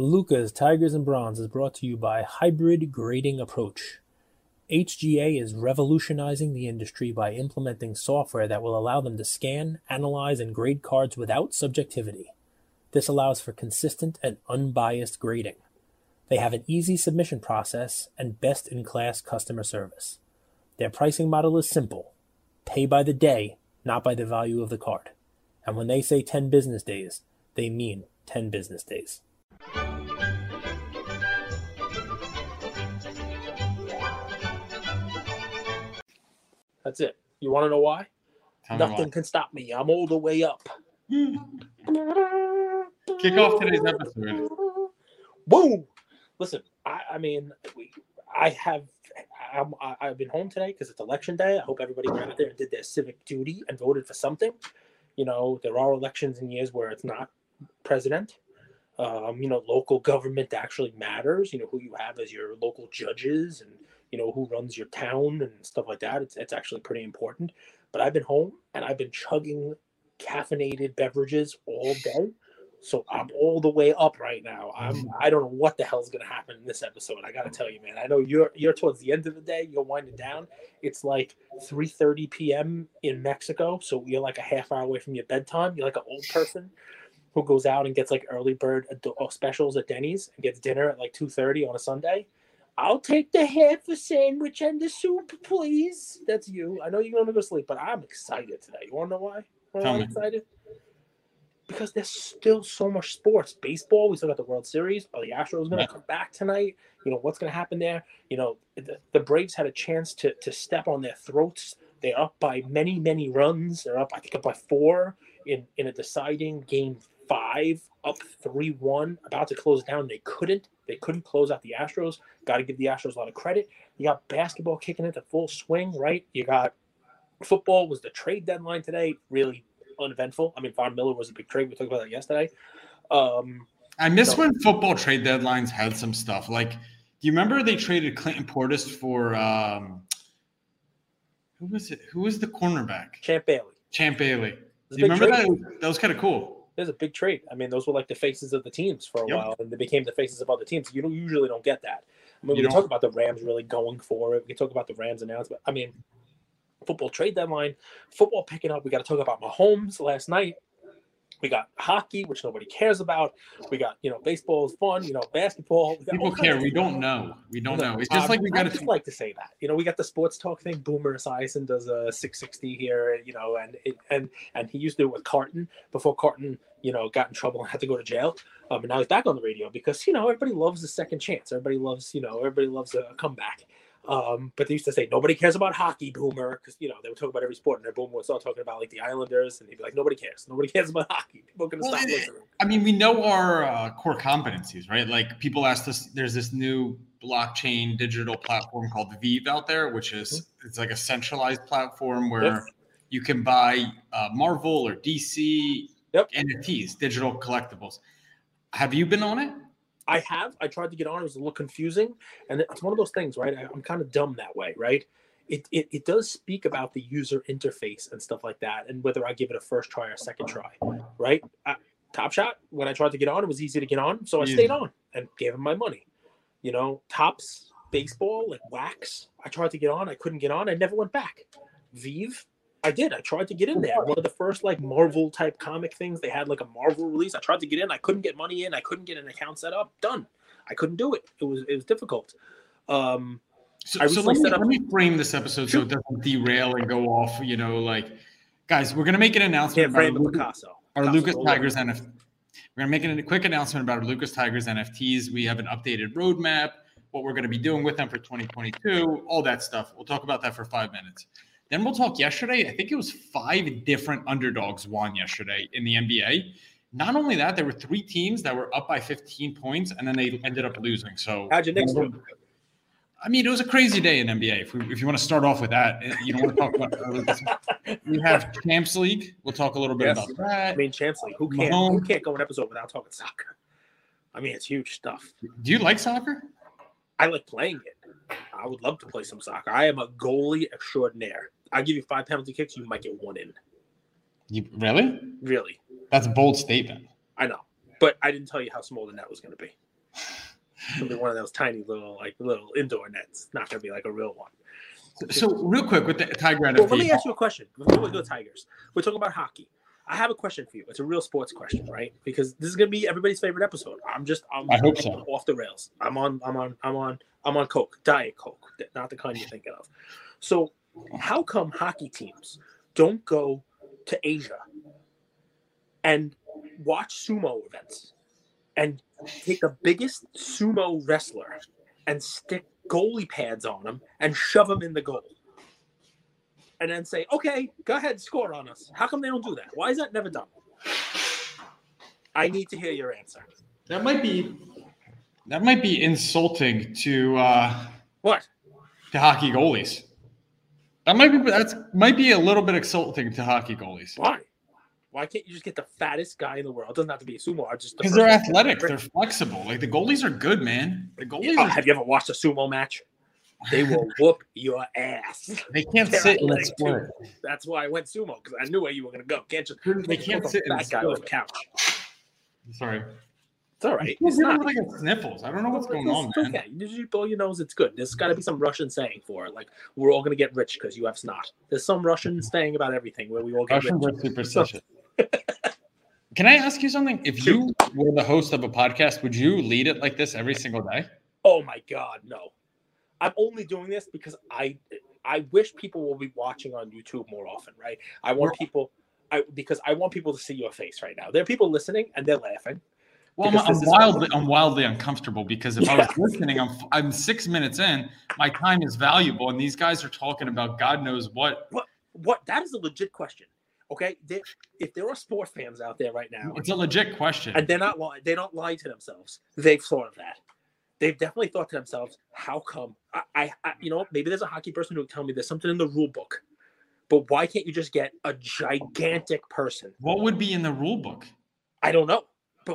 Luca's Tigers and Bronze is brought to you by Hybrid Grading Approach. HGA is revolutionizing the industry by implementing software that will allow them to scan, analyze, and grade cards without subjectivity. This allows for consistent and unbiased grading. They have an easy submission process and best in class customer service. Their pricing model is simple pay by the day, not by the value of the card. And when they say 10 business days, they mean 10 business days. That's it. You want to know why? Nothing why. can stop me. I'm all the way up. Kick off today's episode. Whoa! Listen, I, I mean, we, I have, I'm, I, I've been home today because it's election day. I hope everybody went out there and did their civic duty and voted for something. You know, there are elections in years where it's not president. Um, you know, local government actually matters. You know, who you have as your local judges and you know who runs your town and stuff like that. It's it's actually pretty important. But I've been home and I've been chugging caffeinated beverages all day. So I'm all the way up right now. I'm I don't know what the hell's gonna happen in this episode. I gotta tell you, man. I know you're you're towards the end of the day, you're winding down. It's like 3:30 p.m. in Mexico, so you're like a half hour away from your bedtime. You're like an old person who goes out and gets like early bird uh, specials at Denny's and gets dinner at like 2:30 on a Sunday. I'll take the half a sandwich and the soup, please. That's you. I know you're gonna go to sleep, but I'm excited today. You wanna know why? Why Tell I'm me. excited? Because there's still so much sports. Baseball, we still got the World Series. Are the Astros gonna Yeah. come back tonight? You know what's gonna happen there? You know the, the Braves had a chance to to step on their throats. They're up by many many runs. They're up I think up by four in in a deciding game five, up three one, about to close down. They couldn't. They couldn't close out the Astros. Got to give the Astros a lot of credit. You got basketball kicking into full swing, right? You got football was the trade deadline today. Really uneventful. I mean, Von Miller was a big trade. We talked about that yesterday. Um, I miss So- when football trade deadlines had some stuff. Like, do you remember they traded Clinton Portis for um, who was it? Who was the cornerback? Champ Bailey. Champ Bailey. It was a Do you remember trade. that? That was kind of cool. There's a big trade. I mean, those were like the faces of the teams for a Yep. while, and they became the faces of other teams. You don't usually don't get that. I mean, You we can talk about the Rams really going for it. We can talk about the Rams announcement. I mean, football trade deadline, football picking up. We got to talk about Mahomes last night. We got hockey, which nobody cares about. We got you know baseball is fun. You know basketball. We People care. We don't know. We don't No, know. It's just like um, we I got to. like to say that. You know, we got the sports talk thing. Boomer Esiason does a 660 here, you know, and it, and and he used to do it with Carton before Carton, you know, got in trouble and had to go to jail. Um, and now he's back on the radio because you know everybody loves a second chance. Everybody loves, you know, everybody loves a comeback. Um, but they used to say nobody cares about hockey, Boomer, because you know they would talk about every sport, and their Boomer was start talking about like the Islanders, and he'd be like, nobody cares, nobody cares about hockey. People are gonna Well, stop it- listening. I mean, we know our uh, core competencies, right? Like people asked us, there's this new blockchain digital platform called VeVe out there, which is it's like a centralized platform where Yes. you can buy uh, Marvel or DC Yep. NFTs, digital collectibles. Have you been on it? I have. I tried to get on. It was a little confusing, and it's one of those things, right? I, I'm kind of dumb that way, right? It, it it does speak about the user interface and stuff like that, and whether I give it a first try or second try, right? Uh, Top Shot. When I tried to get on, it was easy to get on, so I Easy. stayed on and gave him my money. You know, Topps baseball like Wax. I tried to get on. I couldn't get on. I never went back. VeVe. I did. I tried to get in there. One of the first like Marvel type comic things. They had like a Marvel release. I tried to get in. I couldn't get money in. I couldn't get an account set up. Done. I couldn't do it. It was it was difficult. Um, So, I so recently let, me, set up- let me frame this episode so it doesn't derail and go off. You know, like guys, we're gonna make an announcement can't frame about a Picasso. our Picasso, Lucas. Tigers NFT. We're gonna make a quick announcement about our Lucas Tigers NFTs. We have an updated roadmap, what we're gonna be doing with them for 2022, all that stuff. We'll talk about that for five minutes. Then we'll talk yesterday. I think it was five different underdogs won yesterday in the NBA. Not only that, there were three teams that were up by 15 points, and then they ended up losing. So How'd your Knicks do? I mean, it was a crazy day in NBA. If, we, if you want to start off with that, you don't want to talk about. We have Champs League. We'll talk a little bit Yes. about that. I mean, Champs League. Who can't? Who can't go an episode without talking soccer? I mean, it's huge stuff. Do you like soccer? I like playing it. I would love to play some soccer. I am a goalie extraordinaire. I give you five penalty kicks, you might get one in. You really? Really, That's a bold statement. I know. But I didn't tell you how small the net was going to be. It'll be one of those tiny little like little indoor nets. Not gonna be like a real one. So real quick with the Tiger Well, let me ask you a question before we go Tigers. We're talking about hockey. I have a question for you. It's a real sports question, right? Because this is gonna be everybody's favorite episode. I'm just I'm I hope so. off the rails. I'm on I'm on I'm on I'm on Coke, Diet Coke, not the kind you're thinking of. So how come hockey teams don't go to Asia and watch sumo events and take the biggest sumo wrestler and stick goalie pads on him and shove him in the goal? And then say, okay, go ahead, score on us. How come they don't do that? Why is that never done? I need to hear your answer. That might be that might be insulting to uh, What? to hockey goalies. That might be that's might be a little bit insulting to hockey goalies Why? Why can't you just get the fattest guy in the world? It doesn't have to be a sumo. I just the because they're athletic, they're flexible. Like the goalies are good, man. The goalies Oh, are, have you ever watched a sumo match? They will whoop your ass. they can't they're sit in a athletic split. That's why I went sumo because I knew where you were going to go. Can't just They can't sit in a fat guy on the couch. Sorry, It's all right. It's not. like a sniffles. I don't know what's going on, man. Okay, you just blow your nose. It's good. There's got to be some Russian saying for it, like we're all going to get rich because you have snot. There's some Russian mm-hmm. saying about everything where we all get Russians rich. are superstitious. Can I ask you something? If you were the host of a podcast, would you lead it like this every single day? Oh my God, no! I'm only doing this because I I wish people will be watching on YouTube more often, right? I want people, I because I want people to see your face right now. There are people listening and they're laughing. Well, I'm, I'm wildly, I'm wildly uncomfortable because if I was listening, I'm, I'm six minutes in. My time is valuable, and these guys are talking about God knows what. What that is a legit question. Okay, There- if there are sports fans out there right now It's a legit question. and they're not lying, they don't lie to themselves. They've thought of that. They've definitely thought to themselves, "How come?" I, I, I you know, maybe there's a hockey person who would tell me there's something in the rule book, but why can't you just get a gigantic person? What would be in the rule book? I don't know,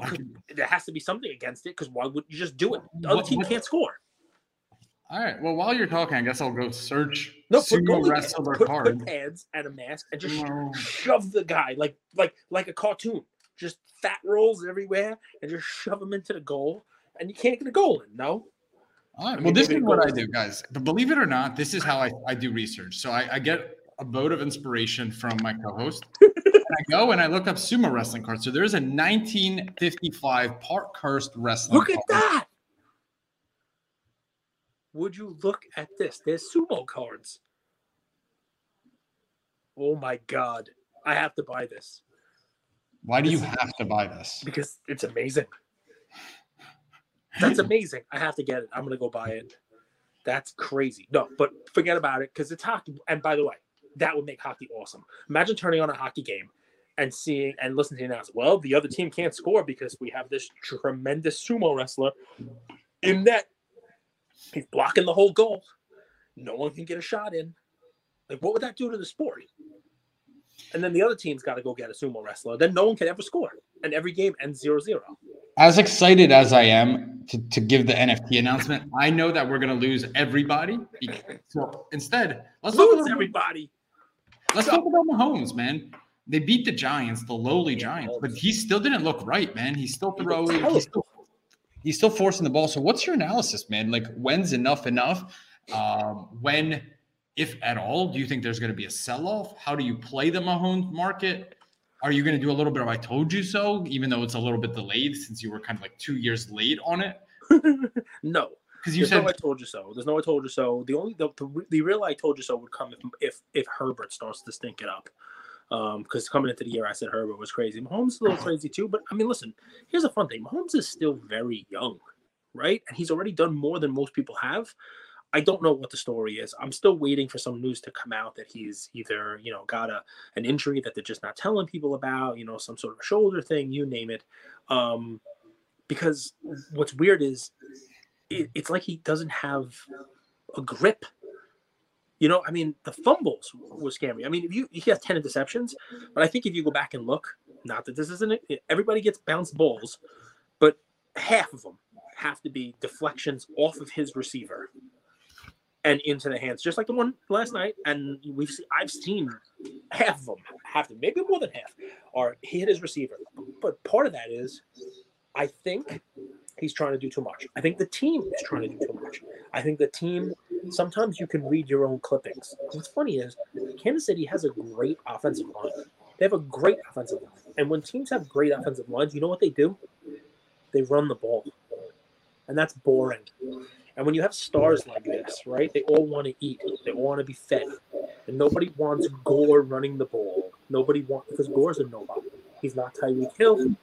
but there has to be something against it because why would you just do it? The other What- team can't score. All right. Well, while you're talking, I guess I'll go search No, sumo wrestler put, card. put pads and a mask and just No. shove the guy like like like a cartoon. Just fat rolls everywhere and just shove him into the goal, and you can't get a goal in. No, All right. Well, this is what I do, guys. But believe it or not, this is how I, I do research. So I, I get a vote of inspiration from my co-host. and I go and I look up sumo wrestling cards. So there's a 1955 Parkhurst wrestling. look at card. that. Would you look at this? There's sumo cards. Oh my god, I have to buy this Why do you have to buy this? because it's amazing. That's amazing. I have to get it. I'm gonna go buy it. That's crazy. No, but forget about it because it's hockey. And by the way, that would make hockey awesome. Imagine turning on a hockey game and seeing and listening to the announce. Well, the other team can't score because we have this tremendous sumo wrestler in net. He's blocking the whole goal. No one can get a shot in. Like, what would that do to the sport? And then the other team's got to go get a sumo wrestler. Then no one can ever score. And every game ends 0 0. As excited as I am to, to give the NFT announcement, I know that we're going to lose everybody. So instead, let's Lose everybody. Let's talk about Mahomes, man. They beat the Giants, the lowly Giants, but he still didn't look right, man. He's still throwing. He's still, he's still forcing the ball. So, what's your analysis, man? Like, when's enough enough? Um, when, if at all, do you think there's going to be a sell off? How do you play the Mahomes market? Are you going to do a little bit of "I told you so," even though it's a little bit delayed since you were kind of like two years late on it? no. Because you There's no I told you so. There's no I told you so. The only the, the, the real I told you so would come if if, if Herbert starts to stink it up. Um, because coming into the year, I said Herbert was crazy. Mahomes is a little crazy too, but I mean, listen, here's a fun thing. Mahomes is still very young, right? And he's already done more than most people have. I don't know what the story is. I'm still waiting for some news to come out that he's either, you know, got a an injury that they're just not telling people about, you know, some sort of shoulder thing, you name it. Um, because what's weird is it, it's like he doesn't have a grip. You know, I mean, the fumbles were scary. I mean, if you he has ten interceptions, but I think if you go back and look, not that this isn't everybody gets bounced balls, but half of them have to be deflections off of his receiver and into the hands, just like the one last night. And we've seen, I've seen half of them have to, maybe more than half, are he hit his receiver. But part of that is, I think he's trying to do too much. I think the team is trying to do too much. I think the team sometimes you can read your own clippings. What's funny is Kansas City has a great offensive line. They have a great offensive line. And when teams have great offensive lines, you know what they do? They run the ball. And that's boring. And when you have stars like this, right? They all want to eat. They all want to be fed. And nobody wants Gore running the ball. Nobody wants because Gore's a nobody. He's not Tyreek Hill.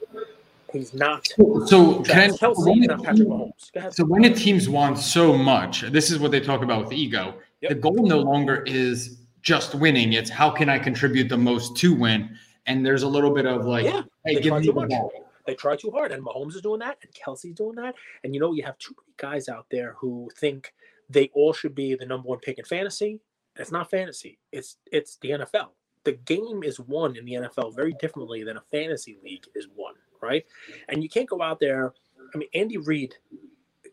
He's not. So can Kelce, he's not Patrick Mahomes. So when the teams want so much, this is what they talk about with ego. Yep. The goal no longer is just winning; it's how can I contribute the most to win. And there's a little bit of like, Yeah, hey, they give try me too the much. ball. They try too hard, and Mahomes is doing that, and Kelce's doing that, and you know you have too many guys out there who think they all should be the number one pick in fantasy. It's not fantasy. It's it's the NFL. The game is won in the NFL very differently than a fantasy league is won, right? And you can't go out there. I mean, Andy Reid.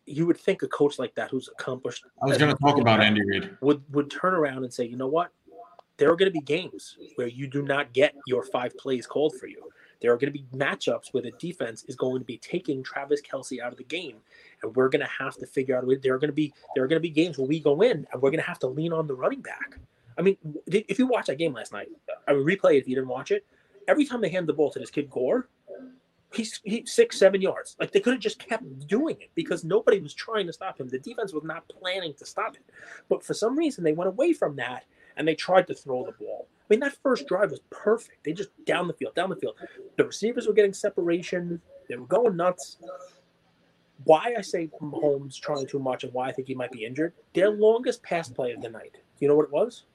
You would think a coach like that, who's accomplished, I was going to talk about Andy Reid. would would turn around and say, you know what? There are going to be games where you do not get your five plays called for you. There are going to be matchups where the defense is going to be taking Travis Kelce out of the game, and we're going to have to figure out. a way. There are going to be there are going to be games where we go in and we're going to have to lean on the running back. I mean, if you watch that game last night, I would replay it if you didn't watch it. Every time they hand the ball to this kid Gore, he's he's six seven yards. Like they could have just kept doing it because nobody was trying to stop him. The defense was not planning to stop it, but for some reason they went away from that and they tried to throw the ball. I mean, that first drive was perfect. They just down the field, down the field. The receivers were getting separation. They were going nuts. Why I say Mahomes trying too much and why I think he might be injured. Their longest pass play of the night. You know what it was?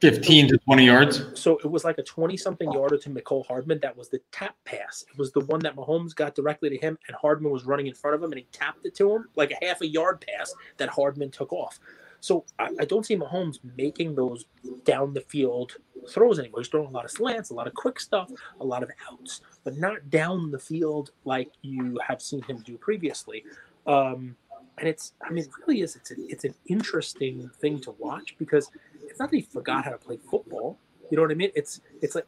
15 to 20 yards. So it was like a 20 something yarder to Mecole Hardman. That was the tap pass. It was the one that Mahomes got directly to him, and Hardman was running in front of him, and he tapped it to him like a half a yard pass that Hardman took off. So I, I don't see Mahomes making those down the field throws anymore. He's throwing a lot of slants, a lot of quick stuff, a lot of outs, but not down the field like you have seen him do previously. Um, and it's, I mean, it really is. It's, a, it's an interesting thing to watch because it's not that he forgot how to play football. You know what I mean? It's it's like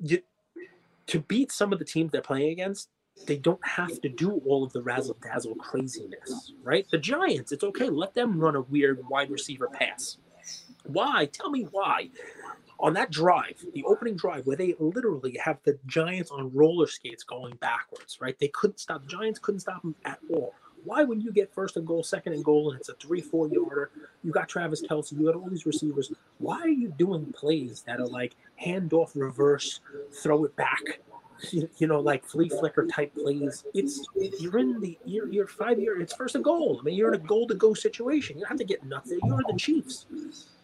you, to beat some of the teams they're playing against, they don't have to do all of the razzle dazzle craziness, right? The Giants, it's okay. Let them run a weird wide receiver pass. Why? Tell me why. On that drive, the opening drive, where they literally have the Giants on roller skates going backwards, right? They couldn't stop. The Giants couldn't stop them at all. Why, when you get first and goal, second and goal, and it's a three, four yarder, you got Travis Kelce, you got all these receivers. Why are you doing plays that are like handoff, reverse, throw it back? You, you know, like flea flicker type plays. It's you're in the you're, you're five year. It's first and goal. I mean, you're in a goal to go situation. You don't have to get nothing. You're the Chiefs.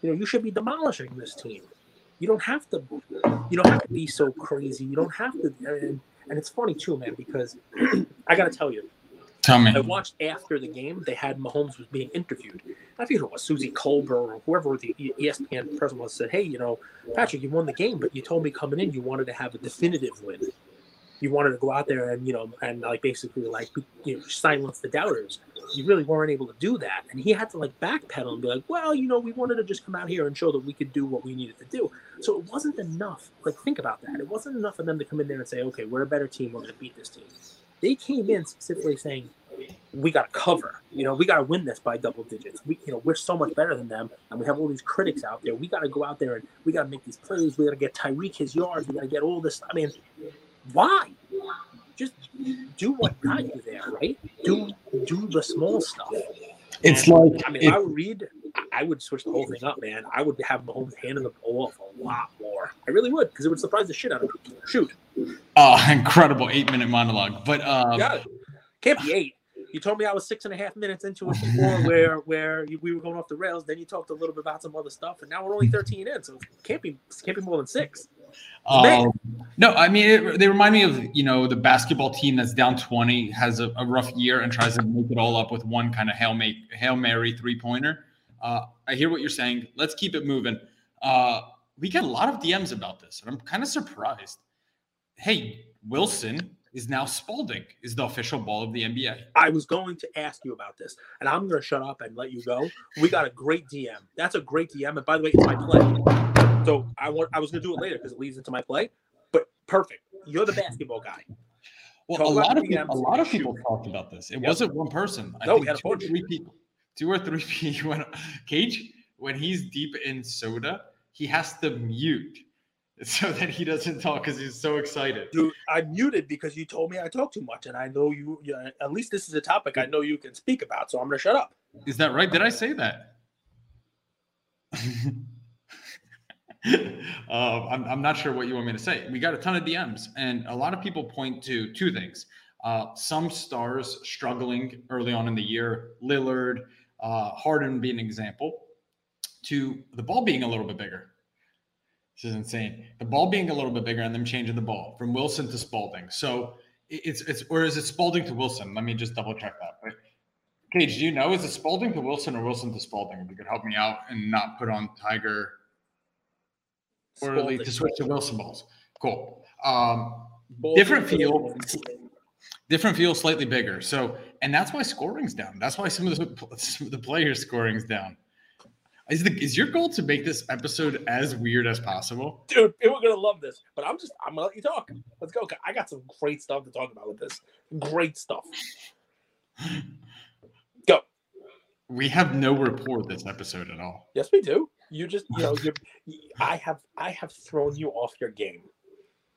You know, you should be demolishing this team. You don't have to. You don't have to be so crazy. You don't have to. And, and it's funny too, man, because I got to tell you, Tell me. I watched after the game. They had Mahomes was being interviewed. I think it was Suzy Kolber or whoever the ESPN person was. Said, "Hey, you know, Patrick, you won the game, but you told me coming in you wanted to have a definitive win. You wanted to go out there and you know and like basically like you know silence the doubters. You really weren't able to do that, and he had to like backpedal and be like, well, you know, we wanted to just come out here and show that we could do what we needed to do. So it wasn't enough. Like think about that. It wasn't enough for them to come in there and say, okay, we're a better team. We're going to beat this team. They came in specifically saying, we got to cover. You know, we got to win this by double digits. We, you know, we're so much better than them, and we have all these critics out there. We got to go out there and we got to make these plays. We got to get Tyreek his yards. We got to get all this. I mean, why? Just do what got you there, right? Do do the small stuff. It's And, like I mean, it- if I would read, I would switch the whole thing up, man. I would have Mahomes handing the ball off a lot more. I really would, because it would surprise the shit out of me. Shoot, uh, incredible eight minute monologue. But um, got it. Can't be eight. You told me I was six and a half minutes into it before, where where we were going off the rails. Then you talked a little bit about some other stuff, and now we're only thirteen in, so it can't be can't be more than six. Man. Um, no, I mean it, they remind me of you know the basketball team that's down twenty has a, a rough year and tries to make it all up with one kind of hail mary, hail mary three pointer. Uh, I hear what you're saying. Let's keep it moving. Uh, we get a lot of DMs about this, and I'm kind of surprised. Hey, Wilson is now Spalding is the official ball of the NBA. I was going to ask you about this, and I'm going to shut up and let you go. We got a great DM. That's a great DM, and by the way, it's my play. So I want I was going to do it later because it leads into my play. But perfect. You're the basketball guy. Well, Talk a lot of people, a lot of people talked about this. It Yep. wasn't one person. I No, we had two or three people. Two or three people. When Cage, when he's deep in soda, he has to mute so that he doesn't talk because he's so excited. Dude, I muted because you told me I talk too much, and I know you. Yeah, at least this is a topic I know you can speak about, so I'm gonna shut up. Is that right? Did I say that? um, I'm, I'm not sure what you want me to say. We got a ton of DMs, and a lot of people point to two things. Uh, some stars struggling early on in the year, Lillard, uh, Harden being an example, to the ball being a little bit bigger. This is insane. The ball being a little bit bigger and them changing the ball from Wilson to Spalding. So it's it's or is it Spalding to Wilson? Let me just double check that. But Cage, do you know is it Spalding to Wilson or Wilson to Spalding? If you could help me out and not put on Tiger or to switch to Wilson balls. Cool. Um, different feel, different feel, slightly bigger. So, and that's why scoring's down. That's why some of the some of the players' scoring's down. Is the is your goal to make this episode as weird as possible? dude. People are gonna love this, but I'm just I'm gonna let you talk. Let's go. I got some great stuff to talk about with this. Great stuff. Go. We have no rapport this episode at all. Yes, we do. You just you know. I have I have thrown you off your game.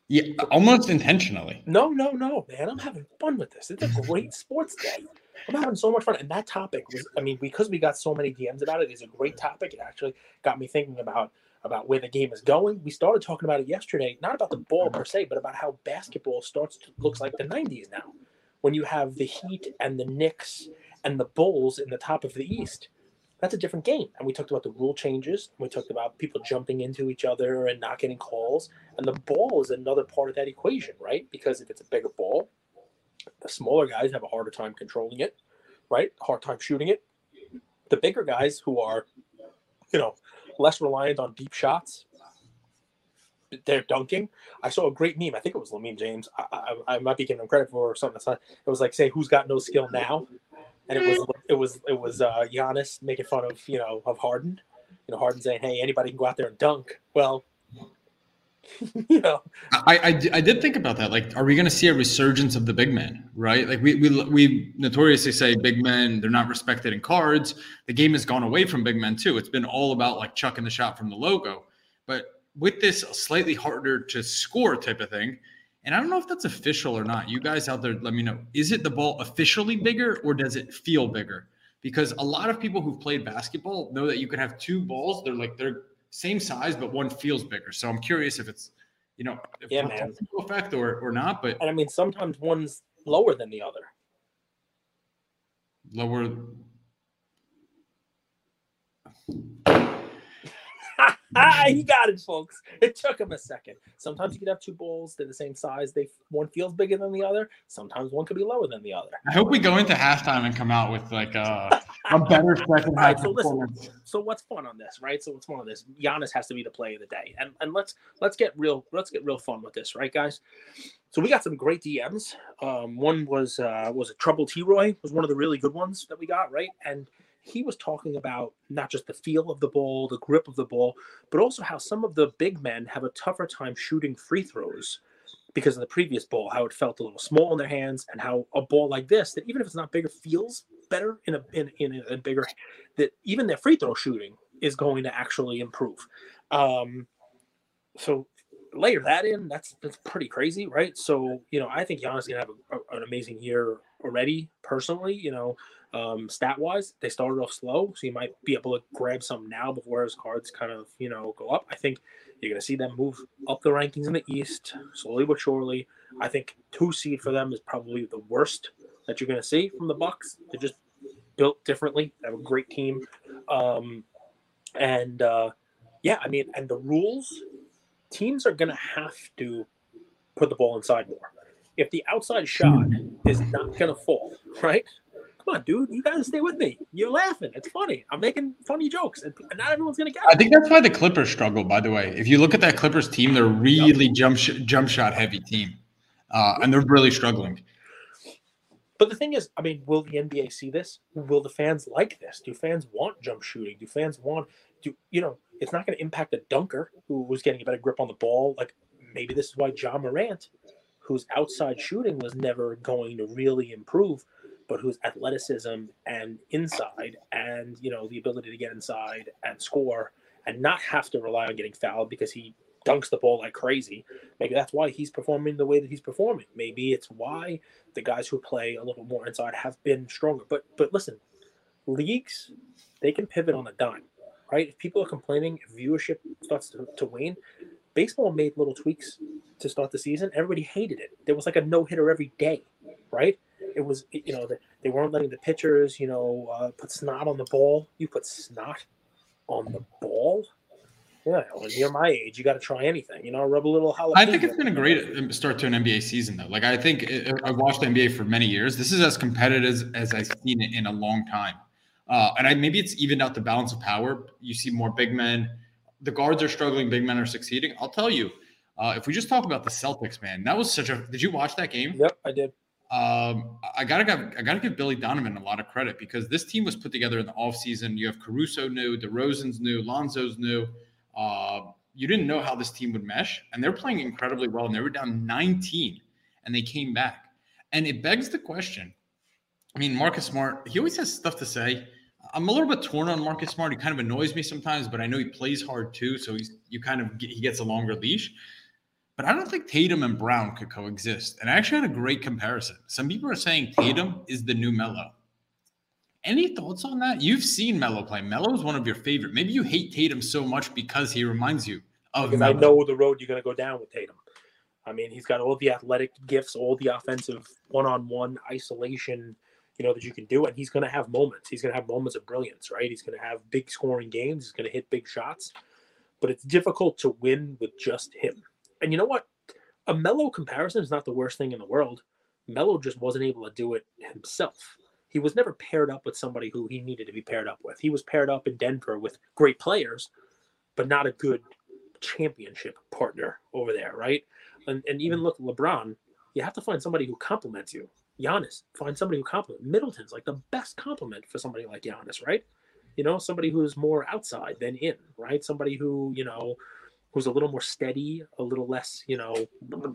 Yeah, almost intentionally. No, no, no, man. I'm having fun with this. It's a great sports day. I'm having so much fun. And that topic was, I mean, because we got so many DMs about it, it's a great topic. It actually got me thinking about about where the game is going. We started talking about it yesterday, not about the ball per se, but about how basketball starts to looks like the 90s now. When you have the Heat and the Knicks and the Bulls in the top of the East. That's a different game. And we talked about the rule changes. We talked about people jumping into each other and not getting calls. And the ball is another part of that equation, right? Because if it's a bigger ball, the smaller guys have a harder time controlling it, right? Hard time shooting it. The bigger guys who are, you know, less reliant on deep shots, they're dunking. I saw a great meme. I think it was Lamine James. I, I, I might be giving him credit for something. It was like, say, who's got no skill now? And it was it was it was uh, Giannis making fun of you know of Harden. You know, Harden saying, "Hey, anybody can go out there and dunk." Well, you know, I, I, I did think about that. Like, are we going to see a resurgence of the big men? Right? Like we, we we notoriously say big men they're not respected in cards. The game has gone away from big men too. It's been all about like chucking the shot from the logo. But with this slightly harder to score type of thing, and I don't know if that's official or not. You guys out there, let me know. Is it the ball officially bigger or does it feel bigger? Because a lot of people who've played basketball know that you can have two balls. They're like they're same size, but one feels bigger. So I'm curious if it's, you know, if Yeah, man. effect or or not, but and I mean sometimes one's lower than the other. lower. Ah, he got it, folks. It took him a second. Sometimes you can have two balls; they're the same size. They one feels bigger than the other. Sometimes one could be lower than the other. I hope we go into halftime and come out with like a, a better second All right, half so listen. So what's fun on this, right? So what's fun on this? Giannis has to be the play of the day, and and let's let's get real let's get real fun with this, right, guys? So we got some great DMs. Um, one was uh, was a Trouble T Roy was one of the really good ones that we got, right? And he was talking about not just the feel of the ball, the grip of the ball, but also how some of the big men have a tougher time shooting free throws because of the previous ball, how it felt a little small in their hands, and how a ball like this, that even if it's not bigger, feels better in a in, in a bigger that even their free throw shooting is going to actually improve. Um, so layer that in, that's that's pretty crazy, right? So you know, I think Giannis is gonna have a, a- an amazing year already. Personally, you know, um, stat wise, they started off slow, so you might be able to grab some now before his cards kind of you know go up. I think you're gonna see them move up the rankings in the East slowly but surely. I think two seed for them is probably the worst that you're gonna see from the Bucks. They're just built differently. They have a great team. Um, and uh, yeah, I mean, and the rules, teams are going to have to put the ball inside more. If the outside shot is not going to fall, right? Come on, dude, you gotta stay with me. You're laughing. It's funny. I'm making funny jokes, and and not everyone's going to get I think that's why the Clippers struggle. By the way, if you look at that Clippers team, they're really jump sh- jump shot heavy team, uh, and they're really struggling. But the thing is, I mean, will the NBA see this? Will the fans like this? Do fans want jump shooting? Do fans want do you know? It's not going to impact a dunker who was getting a better grip on the ball. Like maybe this is why John Morant, whose outside shooting was never going to really improve, but whose athleticism and inside and you know the ability to get inside and score and not have to rely on getting fouled because he dunks the ball like crazy. Maybe that's why he's performing the way that he's performing. Maybe it's why the guys who play a little bit more inside have been stronger. But but listen, leagues they can pivot on a dime, right? If people are complaining, if viewership starts to, to wane, baseball made little tweaks to start the season. Everybody hated it. There was like a no hitter every day, right? It was you know they weren't letting the pitchers you know uh, put snot on the ball. You put snot on the ball yeah, when you're my age, you got to try anything. You know, rub a little jalapeno. I think it's been a great um, start to an NBA season, though. Like I think it, I've watched NBA for many years. This is as competitive as, as I've seen it in a long time. Uh, and I, maybe it's evened out the balance of power. You see more big men. The guards are struggling. Big men are succeeding. I'll tell you, uh, if we just talk about the Celtics, man, that was such a. Did you watch that game? Yep, I did. Um, I gotta give I gotta give Billy Donovan a lot of credit because this team was put together in the offseason. You have Caruso new, DeRozan's new, Lonzo's new. Uh, you didn't know how this team would mesh, and they're playing incredibly well. And they were down 19, and they came back. And it begs the question. I mean, Marcus Smart, he always has stuff to say. I'm a little bit torn on Marcus Smart. He kind of annoys me sometimes, but I know he plays hard too. So he's you kind of get, he gets a longer leash. But I don't think Tatum and Brown could coexist. And I actually had a great comparison. Some people are saying Tatum is the new Melo. Any thoughts on that? You've seen Melo play. Melo is one of your favorite. Maybe you hate Tatum so much because he reminds you of because Melo. I know the road you're going to go down with Tatum. I mean, he's got all the athletic gifts, all the offensive one-on-one isolation, you know, that you can do, and he's going to have moments. He's going to have moments of brilliance, right? He's going to have big scoring games. He's going to hit big shots, but it's difficult to win with just him. And you know what? A Melo comparison is not the worst thing in the world. Melo just wasn't able to do it himself he was never paired up with somebody who he needed to be paired up with. He was paired up in Denver with great players, but not a good championship partner over there, right? And, and even hmm. look, LeBron, you have to find somebody who complements you. Giannis, find somebody who complements. Middleton's like the best compliment for somebody like Giannis, right? You know, somebody who's more outside than in, right? Somebody who, you know, who's a little more steady, a little less, you know,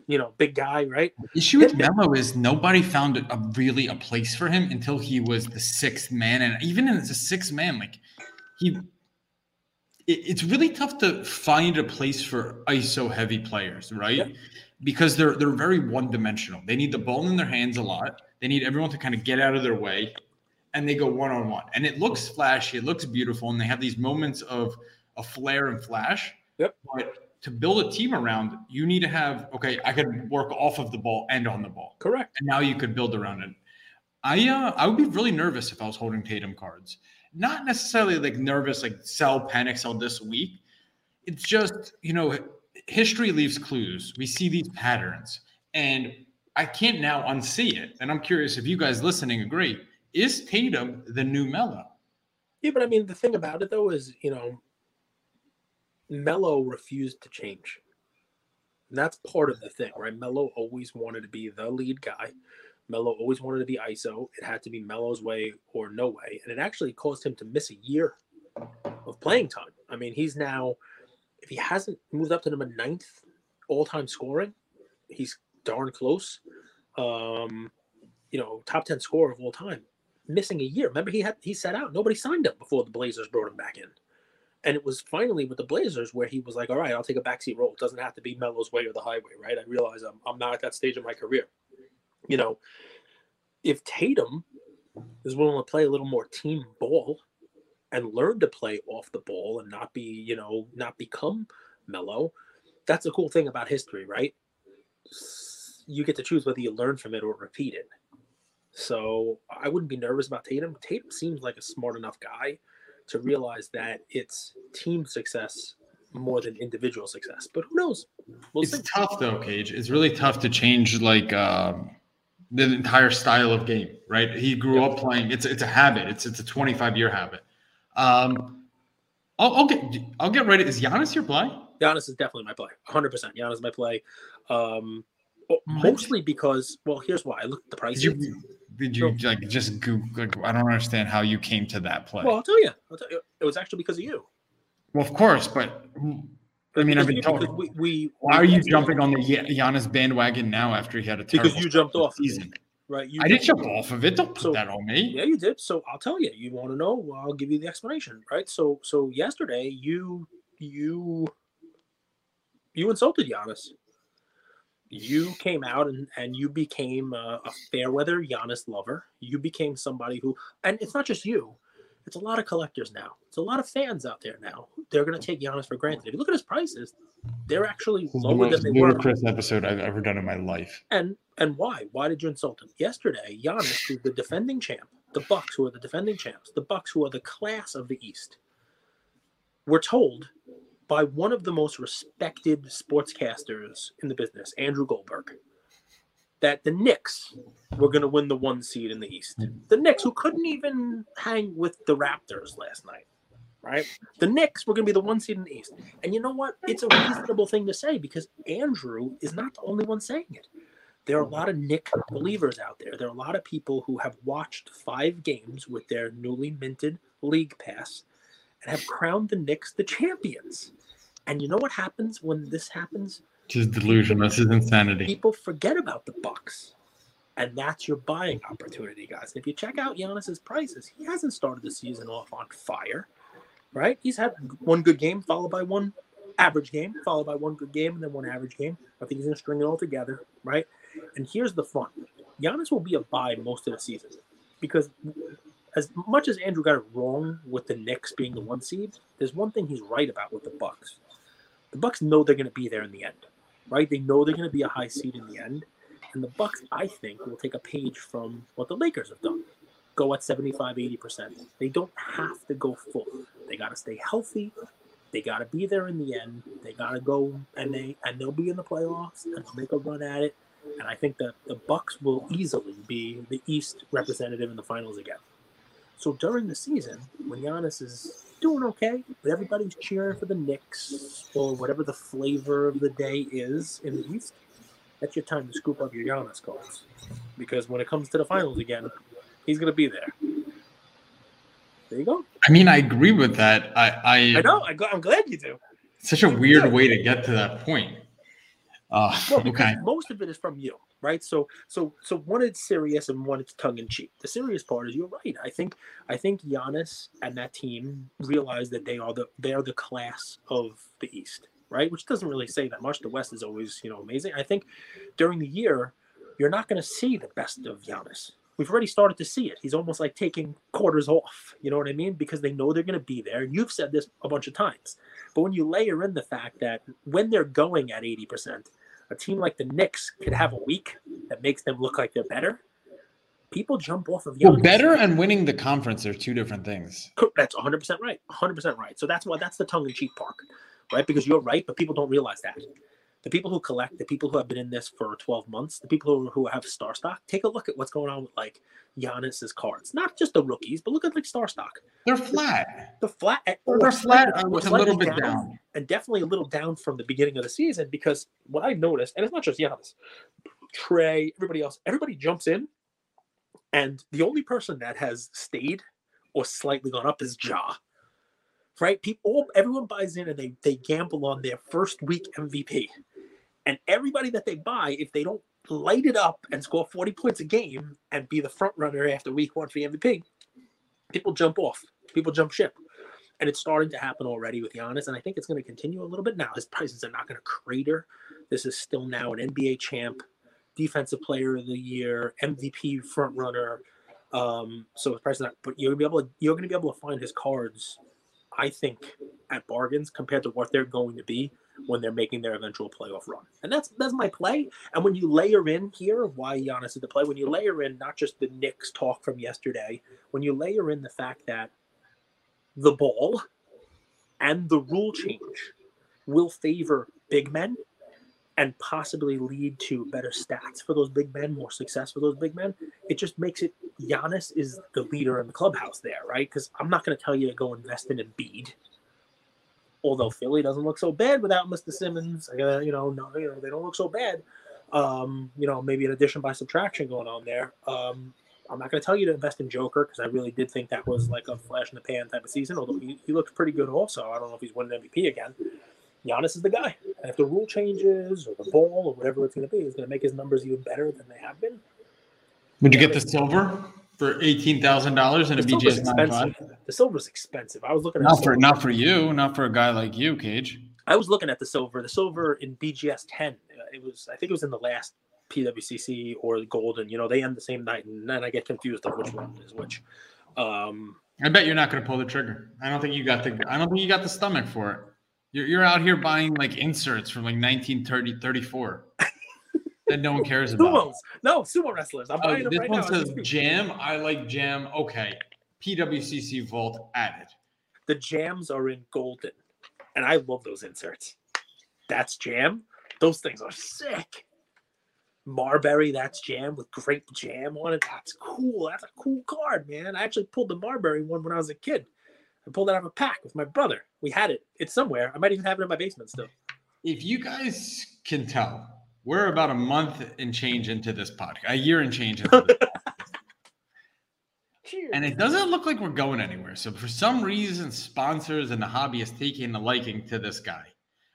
you know, big guy, right? The issue with Melo is nobody found a, really a place for him until he was the sixth man, and even as a sixth man, like he, it, it's really tough to find a place for ISO heavy players, right? Yeah. Because they're they're very one dimensional. They need the ball in their hands a lot. They need everyone to kind of get out of their way, and they go one on one, and it looks flashy, it looks beautiful, and they have these moments of a flare and flash Yep. But to build a team around, you need to have okay. I could work off of the ball and on the ball. Correct. And now you could build around it. I uh, I would be really nervous if I was holding Tatum cards. Not necessarily like nervous, like sell, panic, sell this week. It's just you know, history leaves clues. We see these patterns, and I can't now unsee it. And I'm curious if you guys listening agree. Is Tatum the new Melo? Yeah, but I mean, the thing about it though is, you know, Melo refused to change. And that's part of the thing, right? Melo always wanted to be the lead guy. Melo always wanted to be ISO. It had to be Melo's way or no way. And it actually caused him to miss a year of playing time. I mean, he's now, if he hasn't moved up to number ninth all time scoring, he's darn close. Um, you know, top 10 scorer of all time, missing a year. Remember, he had he set out. Nobody signed him before the Blazers brought him back in. And it was finally with the Blazers where he was like, all right, I'll take a backseat role. It doesn't have to be Melo's way or the highway, right? I realize I'm, I'm not at that stage of my career. You know, if Tatum is willing to play a little more team ball and learn to play off the ball and not be, you know, not become mellow. that's a cool thing about history, right? You get to choose whether you learn from it or repeat it. So I wouldn't be nervous about Tatum. Tatum seems like a smart enough guy to realize that it's team success more than individual success. But who knows? We'll it's see. tough though, Cage. It's really tough to change like um, the entire style of game, right? He grew yep. up playing. It's it's a habit. It's it's a 25 year habit. Um, I'll, I'll, get I'll get ready. Is Giannis your play? Giannis is definitely my play. 100. percent Giannis is my play. Um, mostly because well, here's why. I looked at the price. You, did you so, like just Google? Like, I don't understand how you came to that play. Well, I'll tell you. I'll tell you. It was actually because of you. Well, of course, but I mean, I've been told. we, we Why are you jumping on the Gia- Giannis bandwagon now after he had a terrible because you jumped off season? Right? You I didn't jump off of it. Don't put So- that on me. Yeah, you did. So I'll tell you. You want to know? Well, I'll give you the explanation, right? So, so yesterday you you you insulted Giannis. You came out and, and you became a, a fair weather Giannis lover. You became somebody who, and it's not just you. It's a lot of collectors now. It's a lot of fans out there now. They're going to take Giannis for granted. If you look at his prices, they're actually This the lower most than they were. ludicrous episode I've ever done in my life. And and why? Why did you insult him? Yesterday, Giannis, who's the defending champ, the Bucks, who are the defending champs, the Bucks, who are the class of the East, were told by one of the most respected sportscasters in the business, Andrew Goldberg, that the Knicks were going to win the one seed in the East. Hmm. The Knicks, who couldn't even hang with the Raptors last night, right? The Knicks were going to be the one seed in the East. And you know what? It's a reasonable thing to say because Andrew is not the only one saying it. There are a lot of Nick believers out there. There are a lot of people who have watched five games with their newly minted league pass and have crowned the Knicks the champions. And you know what happens when this happens? This is delusion. This is insanity. People forget about the Bucks. And that's your buying opportunity, guys. If you check out Giannis's prices, he hasn't started the season off on fire, right? He's had one good game followed by one average game, followed by one good game, and then one average game. I think he's going to string it all together, right? And here's the fun Giannis will be a buy most of the season because as much as Andrew got it wrong with the Knicks being the one seed, there's one thing he's right about with the Bucks. The Bucks know they're going to be there in the end, right? They know they're going to be a high seed in the end, and the Bucks, I think, will take a page from what the Lakers have done. Go at 75, 80%. They don't have to go full. They got to stay healthy. They got to be there in the end. They got to go and they and they'll be in the playoffs and they'll make a run at it. And I think that the Bucks will easily be the East representative in the finals again. So during the season, when Giannis is doing okay, but everybody's cheering for the Knicks or whatever the flavor of the day is in the East, that's your time to scoop up your Giannis cards. Because when it comes to the finals again, he's going to be there. There you go. I mean, I agree with that. I, I, I know. I, I'm glad you do. such a weird way to get to that point. Uh, Well, okay. most of it is from you, right? So, so, so one it's serious and one it's tongue in cheek. The serious part is you're right. I think, I think Giannis and that team realize that they are the they are the class of the East, right? Which doesn't really say that much. The West is always, you know, amazing. I think during the year, you're not going to see the best of Giannis. We've already started to see it. He's almost like taking quarters off. You know what I mean? Because they know they're going to be there. And you've said this a bunch of times. But when you layer in the fact that when they're going at 80%, a team like the Knicks could have a week that makes them look like they're better. People jump off of Well, better and winning the conference are two different things. That's 100% right. 100% right. So that's why that's the tongue in cheek part, right? Because you're right, but people don't realize that. The people who collect, the people who have been in this for 12 months, the people who, who have star stock, take a look at what's going on with like Giannis's cards. Not just the rookies, but look at like star stock. They're flat. The flat, Or or they're flat or with a little bit down. and definitely a little down from the beginning of the season because what I've noticed, and it's not just Giannis, Trey, everybody else, everybody jumps in, and the only person that has stayed or slightly gone up is Ja. Right? People, everyone buys in and they they gamble on their first week MVP, and everybody that they buy, if they don't light it up and score forty points a game and be the front runner after week one for the MVP, people jump off. People jump ship and it's starting to happen already with Giannis, and I think it's going to continue a little bit now. His prices are not going to crater. This is still now an NBA champ, defensive player of the year, MVP front runner. Um, so his price is not, but you're gonna be able to you're gonna be able to find his cards, I think, at bargains compared to what they're going to be when they're making their eventual playoff run. And that's that's my play. And when you layer in here why Giannis is the play, when you layer in not just the Knicks talk from yesterday, when you layer in the fact that the ball and the rule change will favor big men and possibly lead to better stats for those big men, more success for those big men. It just makes it Giannis is the leader in the clubhouse there, right? Because I'm not going to tell you to go invest in Embiid. Although Philly doesn't look so bad without Mr. Simmons, I gotta, you know, no, you know, they don't look so bad. Um, you know, maybe an addition by subtraction going on there. Um, I'm not going to tell you to invest in Joker because I really did think that was like a flash in the pan type of season. Although he, he looked pretty good also. I don't know if he's winning MVP again. Giannis is the guy. And if the rule changes or the ball or whatever it's going to be is going to make his numbers even better than they have been. Would you get the silver for eighteen thousand dollars in a BGS 95? expensive. The silver's expensive. I was looking at Not for not for you, not for a guy like you, Cage. I was looking at the silver. The silver in BGS 10. uh, It was I think it was in the last PWCC or the golden. You know, they end the same night, and then I get confused of which one is which. Um, I bet you're not going to pull the trigger. I don't think you got the. I don't think you got the stomach for it. You're, you're out here buying like inserts from like 1930, 34 that no one cares about. sumos, no sumo wrestlers. I'm Oh, buying them this right one now. says jam. I like jam. Okay, PWCC Vault added. The jams are in golden, and I love those inserts. That's jam. Those things are sick. Marbury, that's jam with grape jam on it. That's cool. That's a cool card, man. I actually pulled the Marbury one when I was a kid. I pulled it out of a pack with my brother. We had it. It's somewhere. I might even have it in my basement still. If you guys can tell, we're about a month and change into this podcast, a year and change into this and it doesn't look like we're going anywhere. So for some reason, sponsors and the hobby is taking a liking to this guy.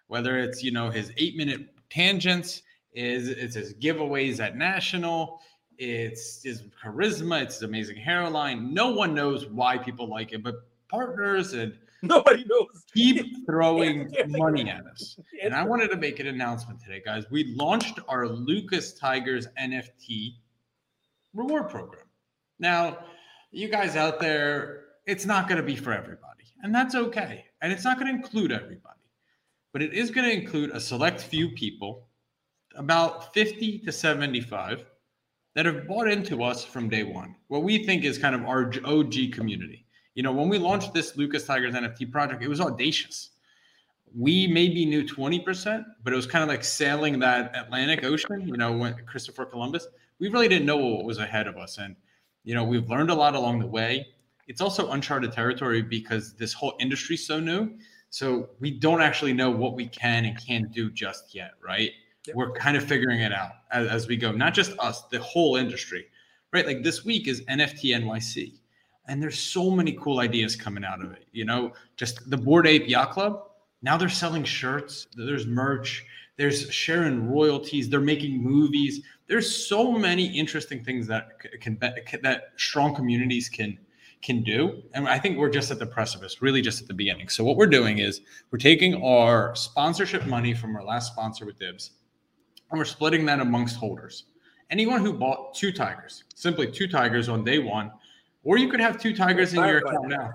Whether it's you know his eight minute tangents, is it's his giveaways at national, it's his charisma, it's his amazing hairline. No one knows why people like it, but partners and Nobody knows. keep throwing money at us. And I wanted to make an announcement today, guys. We launched our Lucas Tigers NFT reward program. Now, you guys out there, it's not going to be for everybody, and that's okay. And it's not going to include everybody, but it is going to include a select few people, about 50 to 75, that have bought into us from day one. What we think is kind of our OG community. You know, when we launched this Lucas Tigers NFT project, it was audacious. We maybe knew 20%, but it was kind of like sailing that Atlantic Ocean, you know, when Christopher Columbus. We really didn't know what was ahead of us. And, you know, we've learned a lot along the way. It's also uncharted territory because this whole industry is so new. So we don't actually know what we can and can't do just yet, right? Yep. We're kind of figuring it out as, as we go, not just us, the whole industry, right? Like this week is NFT NYC and there's so many cool ideas coming out of it. You know, just the Bored Ape Yacht Club. Now they're selling shirts. There's merch. There's sharing royalties. They're making movies. There's so many interesting things that can that strong communities can can do. And I think we're just at the precipice, really just at the beginning. So what we're doing is we're taking our sponsorship money from our last sponsor with Dibbs, and we're splitting that amongst holders. Anyone who bought two tigers, simply two tigers on day one, or you could have two tigers in your account now.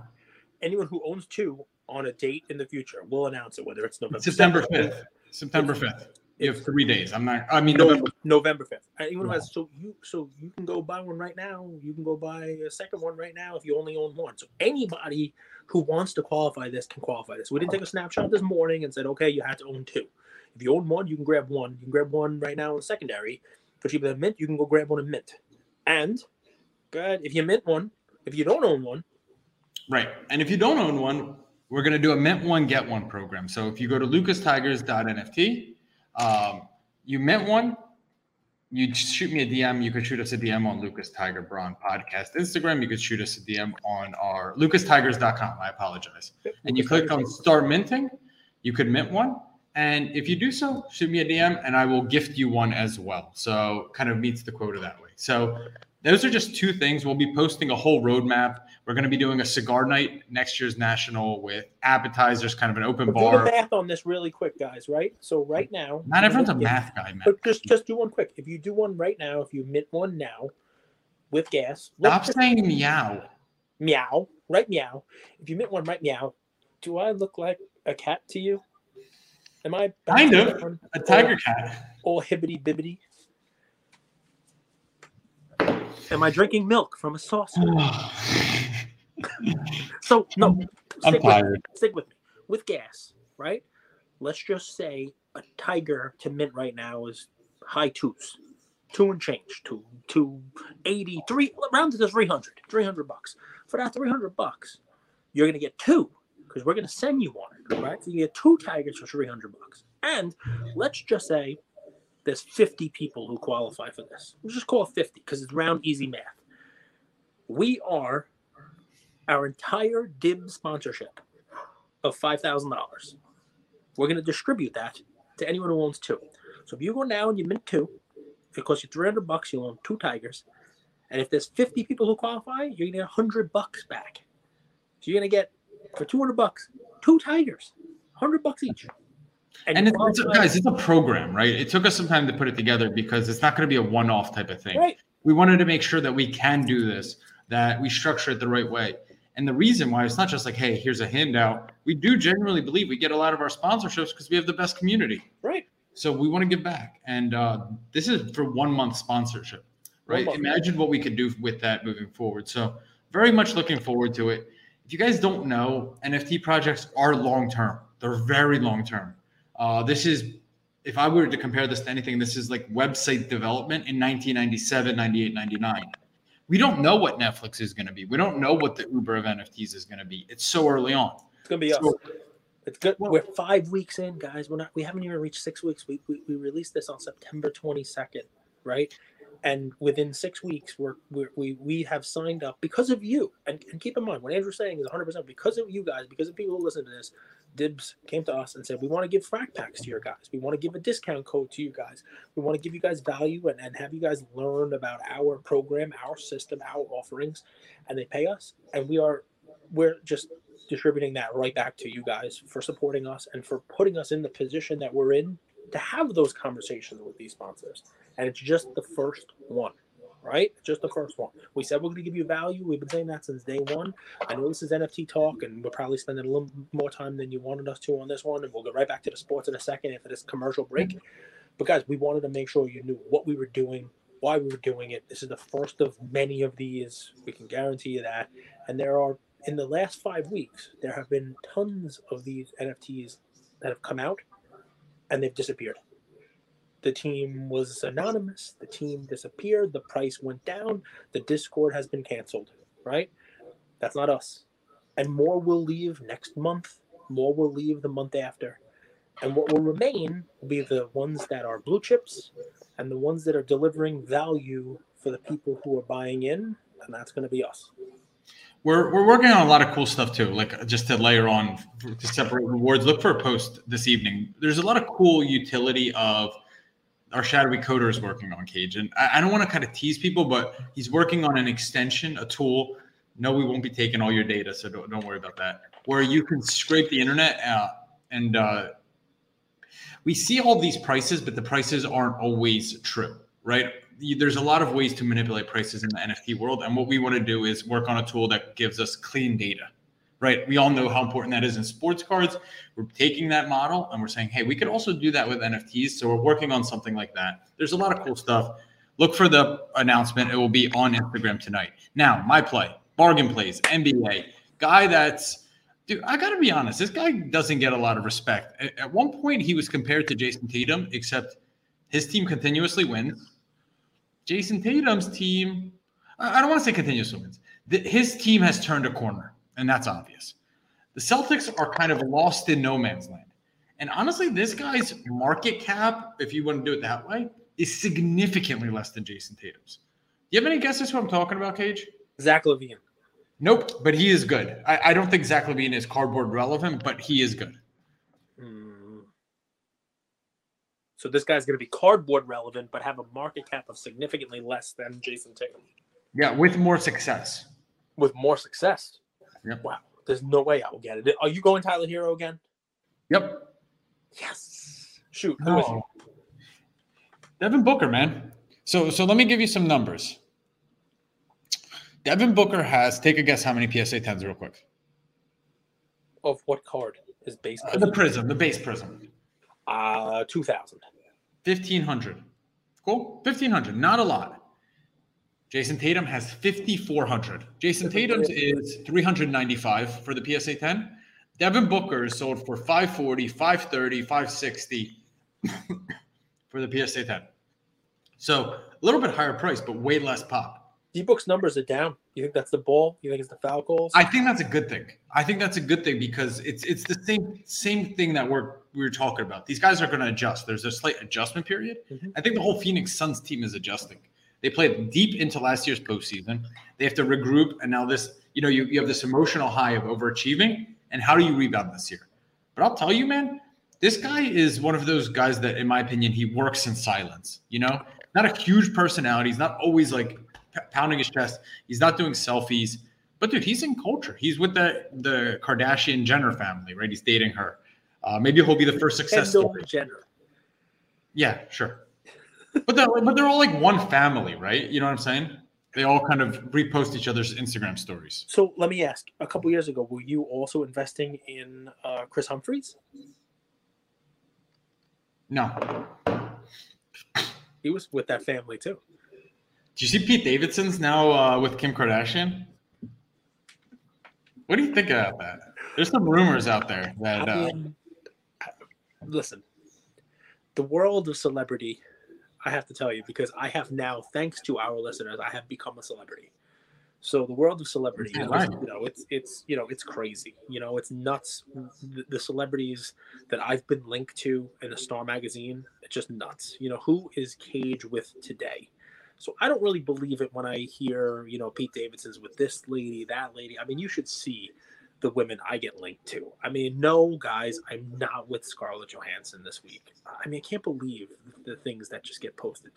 Anyone who owns two on a date in the future, we'll announce it, whether it's November September 5th. September 5th. You have three days. I'm not, I mean, November. November fifth. Uh, anyone who Wow. has so you so you can go buy one right now. You can go buy a second one right now if you only own one. So anybody who wants to qualify this can qualify this. We didn't take a snapshot this morning and said, okay, you had to own two. If you own one, you can grab one. You can grab one right now in secondary. For cheaper than mint, you can go grab one in mint. And good, if you mint one, if you don't own one, Right. And if you don't own one, we're going to do a mint one, get one program. So if you go to lucastigers.nft, um, you mint one, you shoot me a DM. You could shoot us a DM on Lucas Tiger Braun podcast Instagram. You could shoot us a DM on our lucastigers.com. I apologize. And you click on start minting, you could mint one. And if you do so, shoot me a DM and I will gift you one as well. So kind of meets the quota that way. So those are just two things. We'll be posting a whole roadmap. We're going to be doing a cigar night next year's national with appetizers, kind of an open But do the bar. math on this really quick, guys. Right. So right now, Not everyone's a math guy, man. But just just do one quick. If you do one right now, if you mint one now with gas, Stop saying meow. meow, right meow. If you mint one right meow, do I look like a cat to you? Am I Kind of. A tiger cat. all hibbity bibbity? Am I drinking milk from a saucer? So no, I'm stick with, tired. stick with me. With gas, right? Let's just say a tiger to mint right now is high twos. Two and change. Two two eighty three round to the 300. 300 bucks. For that 300 bucks, you're gonna get two because we're gonna send you one, right? So you get two tigers for 300 bucks. And let's just say there's 50 people who qualify for this. We'll just call it 50 because it's round easy math. We are our entire DIB sponsorship of $5,000 we're going to distribute that to anyone who owns two. So if you go now and you mint two, if it costs you 300 bucks, you'll own two Tigers. And if there's 50 people who qualify, you're going to get 100 bucks back. So you're going to get, for 200 bucks, two Tigers, 100 bucks each. And, and it's, it's a, guys, it's a program, right? It took us some time to put it together because it's not going to be a one-off type of thing. Right. We wanted to make sure that we can do this, that we structure it the right way. And the reason why it's not just like, hey, here's a handout. We do genuinely believe we get a lot of our sponsorships because we have the best community. Right. So we want to give back. And uh, this is for one month sponsorship, right? Month. Imagine what we could do with that moving forward. So very much looking forward to it. If you guys don't know, NFT projects are long term. They're very long term. Uh, this is, if I were to compare this to anything, this is like website development in 1997, 98, 99 we don't know what Netflix is going to be. We don't know what the Uber of NFTs is going to be. It's so early on. It's going to be so, us. It's good. Well, We're five weeks in, guys. We're not. We haven't even reached six weeks. We we, we released this on September twenty second, right? And within six weeks, we're, we're, we we have signed up because of you. And, and keep in mind, what Andrew's saying is 100 percent because of you guys, because of people who listen to this. Dibbs came to us and said, We want to give frac packs to your guys. We want to give a discount code to you guys. We want to give you guys value and, and have you guys learn about our program, our system, our offerings. And they pay us. And we are, we're just distributing that right back to you guys for supporting us and for putting us in the position that we're in to have those conversations with these sponsors. And it's just the first one right? Just the first one. We said we're going to give you value. We've been saying that since day one. I know this is NFT talk, and we're probably spending a little more time than you wanted us to on this one. And we'll get right back to the sports in a second after this commercial break. But guys, we wanted to make sure you knew what we were doing, why we were doing it. This is the first of many of these. We can guarantee you that. And there are, in the last five weeks, there have been tons of these NFTs that have come out and they've disappeared the team was anonymous, the team disappeared, the price went down, the Discord has been canceled, right? That's not us. And more will leave next month, more will leave the month after. And what will remain will be the ones that are blue chips and the ones that are delivering value for the people who are buying in, and that's going to be us. We're, we're working on a lot of cool stuff too. Like just to layer on to separate rewards, look for a post this evening. There's a lot of cool utility of our shadowy coder is working on Cage, and I, I don't want to kind of tease people, but he's working on an extension, a tool. No, we won't be taking all your data, so don't, don't worry about that. Where you can scrape the internet uh, and uh, we see all these prices, but the prices aren't always true, right? There's a lot of ways to manipulate prices in the NFT world, and what we want to do is work on a tool that gives us clean data right? We all know how important that is in sports cards. We're taking that model and we're saying, hey, we could also do that with NFTs. So we're working on something like that. There's a lot of cool stuff. Look for the announcement. It will be on Instagram tonight. Now, my play, bargain plays, NBA, guy that's, dude, I got to be honest, this guy doesn't get a lot of respect. At one point, he was compared to Jayson Tatum, except his team continuously wins. Jayson Tatum's team, I don't want to say continuously wins. His team has turned a corner and that's obvious. The Celtics are kind of lost in no man's land. And honestly, this guy's market cap, if you want to do it that way, is significantly less than Jayson Tatum's. Do you have any guesses who I'm talking about, Cage? Zach LaVine. Nope, but he is good. I, I don't think Zach LaVine is cardboard relevant, but he is good. Hmm. So this guy's going to be cardboard relevant, but have a market cap of significantly less than Jayson Tatum. Yeah, with more success. With more success. Yep. Wow. There's no way I will get it. Are you going Tyler Herro again? Yep. Yes. Shoot. Who is Devin Booker, man. So so let me give you some numbers. Devin Booker has take a guess how many PSA 10s real quick. Of what card? His base uh, the prism, the base prism. Uh 2000. 1500. Cool. 1500. Not a lot. Jayson Tatum has 5,400. Jayson Tatum's is 395 for the PSA 10. Devin Booker is sold for 540, 530, 560 for the PSA 10. So a little bit higher price, but way less pop. D-Book's numbers are down. You think that's the ball? You think it's the foul calls? I think that's a good thing. I think that's a good thing because it's it's the same same thing that we're we were talking about. These guys are going to adjust. There's a slight adjustment period. Mm-hmm. I think the whole Phoenix Suns team is adjusting. They played deep into last year's postseason. They have to regroup, and now this, you know, you, you have this emotional high of overachieving. And how do you rebound this year? But I'll tell you, man, This guy is one of those guys that, in my opinion, he works in silence. You know, not a huge personality. He's not always like pounding his chest. He's not doing selfies. But dude, he's in culture. He's with the the Kardashian Jenner family, right? He's dating her. Uh, maybe he'll be the first success Kendall story. Jenner. Yeah, sure. But they're, but they're all like one family, right? You know what I'm saying? They all kind of repost each other's Instagram stories. So let me ask: A couple years ago, were you also investing in uh, Kris Humphries? No. He was with that family too. Do you see Pete Davidson's now uh, with Kim Kardashian? What do you think about that? There's some rumors out there that I uh, mean, listen, the world of celebrity, I have to tell you, because I have now, thanks to our listeners, I have become a celebrity. So the world of celebrity, you know, it's it's you know it's crazy. You know, it's nuts. The, the celebrities that I've been linked to in a Star magazine, it's just nuts. You know, who is Cage with today? So I don't really believe it when I hear you know Pete Davidson's with this lady, that lady. I mean, you should see the women I get linked to. I mean, no, guys, I'm not with Scarlett Johansson this week. I mean, I can't believe the things that just get posted.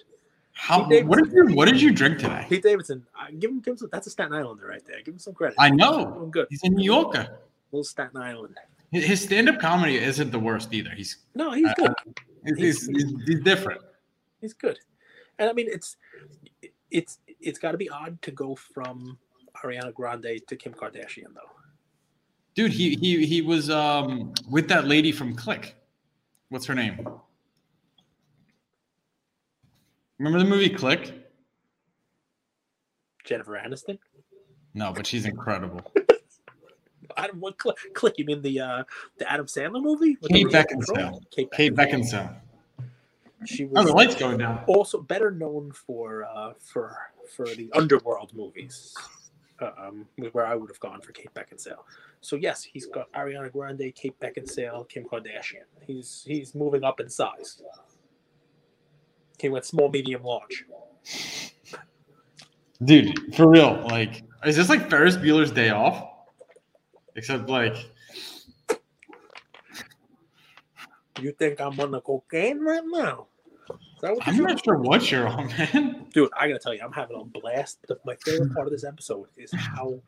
how, what did you what did you drink today? Pete Davidson, I, give him, give him some, that's a Staten Islander right there. Give him some credit. I know I'm good. he's a New Yorker. Little Staten Island. His- His stand-up comedy isn't the worst either. He's No, he's Uh, good. he's, he's, he's, he's different. He's good. And I mean, it's it's it's got to be odd to go from Ariana Grande to Kim Kardashian, though. Dude, he he he was um with that lady from Click. What's her name? Remember the movie Click? Jennifer Aniston. No, but she's incredible. Adam, what click? click you mean the uh the Adam Sandler movie? With Kate Beckinsale. Kate, Kate Beckinsale. She Oh, the was light's going down. also better known for uh for for the underworld movies. Um, where I would have gone for Kate Beckinsale. So yes, he's got Ariana Grande, Kate Beckinsale, Kim Kardashian. He's he's moving up in size. He went small, medium, large. Dude, for real. Like, is this like Ferris Bueller's day off? Except like You think I'm on the cocaine right now? Is that what I'm not sure what you're on, man. dude i gotta tell you i'm having a blast The- my favorite part of this episode is how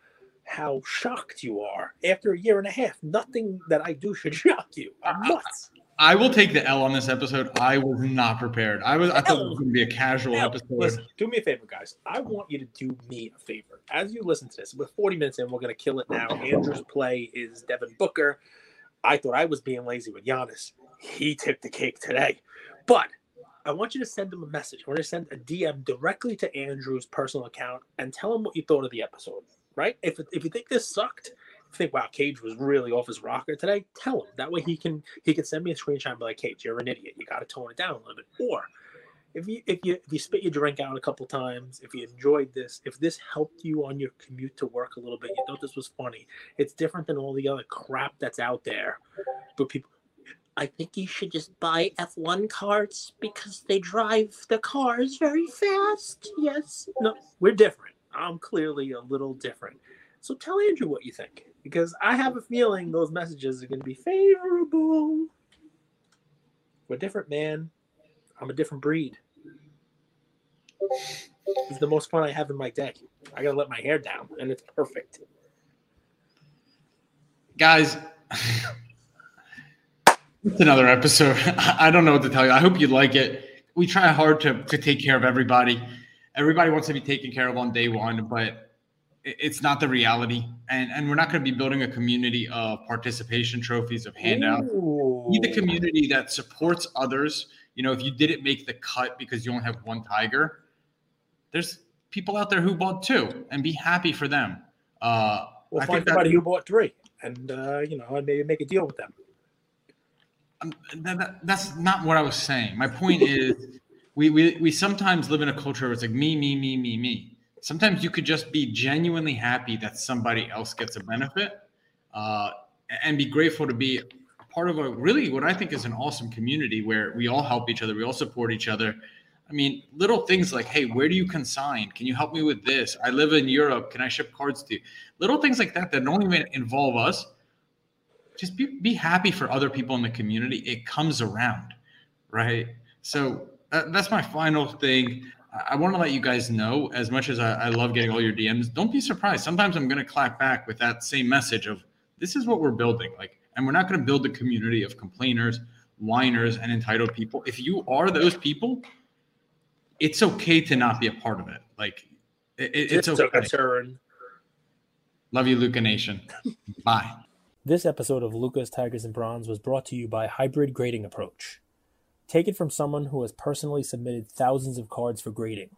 how shocked you are after a year and a half nothing that i do should shock you i'm nuts I will take the L on this episode. I was not prepared. I was I thought it was gonna be a casual Now, episode. listen do me a favor guys i want you to do me a favor as you listen to this we're 40 minutes in we're gonna kill it now andrew's play is devin booker i thought i was being lazy with Giannis. he took the cake today but I want you to send him a message. I want you to send a DM directly to Andrew's personal account and tell him what you thought of the episode. Right? If if you think this sucked, think wow, Cage was really off his rocker today, tell him. That way he can he can send me a screenshot and be like, Cage, you're an idiot. You got to tone it down a little bit. Or if you if you if you spit your drink out a couple times, if you enjoyed this, if this helped you on your commute to work a little bit, you thought this was funny. It's different than all the other crap that's out there. But people I think you should just buy F1 cars because they drive the cars very fast. Yes. No, we're different. I'm clearly a little different. So tell Andrew what you think because I have a feeling those messages are going to be favorable. We're different, man. I'm a different breed. It's the most fun I have in my day. I got to let my hair down and it's perfect. Guys, it's another episode. I don't know what to tell you. I hope you like it. We try hard to, to take care of everybody. Everybody wants to be taken care of on day one, but it's not the reality. And, and we're not going to be building a community of participation trophies, of handouts. We need the community that supports others. You know, if you didn't make the cut because you only have one tiger, there's people out there who bought two and be happy for them. Uh, We'll I find think that- somebody who bought three, and uh, you know, and maybe make a deal with them. That, that- that's not what I was saying. My point is, we, we we sometimes live in a culture where it's like me, me, me, me, me. Sometimes you could just be genuinely happy that somebody else gets a benefit, uh, and be grateful to be part of a really what I think is an awesome community where we all help each other, we all support each other. I mean, little things like, hey, where do you consign? Can you help me with this? I live in Europe. Can I ship cards to you? Little things like that that don't even involve us just be, be happy for other people in the community. It comes around, right? So uh, that's my final thing. I, I want to let you guys know, as much as I, I love getting all your DMs, don't be surprised. Sometimes I'm going to clap back with that same message of this is what we're building. Like, and we're not going to build a community of complainers, whiners, and entitled people. If you are those people, it's okay to not be a part of it. Like, it, it's Just okay. a concern. Love you, Luca Nation. Bye. This episode of Lucas Tigers and Bronze was brought to you by Hybrid Grading Approach. Take it from someone who has personally submitted thousands of cards for grading.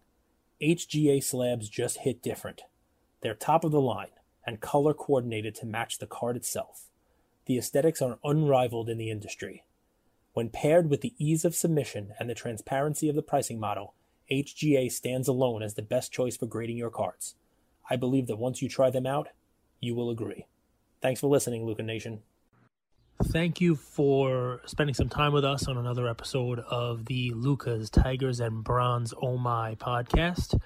HGA slabs just hit different. They're top of the line and color coordinated to match the card itself. The aesthetics are unrivaled in the industry. When paired with the ease of submission and the transparency of the pricing model, HGA stands alone as the best choice for grading your cards. I believe that once you try them out, you will agree. Thanks for listening, Luca Nation. Thank you for spending some time with us on another episode of the Lucas Tigers and Bronze Oh My podcast.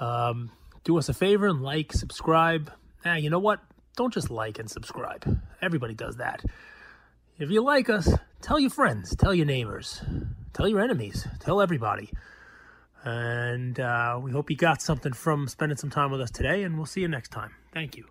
Um, do us a favor and like, subscribe. Ah, you know what? Don't just like and subscribe. Everybody does that. If you like us, tell your friends, tell your neighbors, tell your enemies, tell everybody. And uh, we hope you got something from spending some time with us today, and we'll see you next time. Thank you.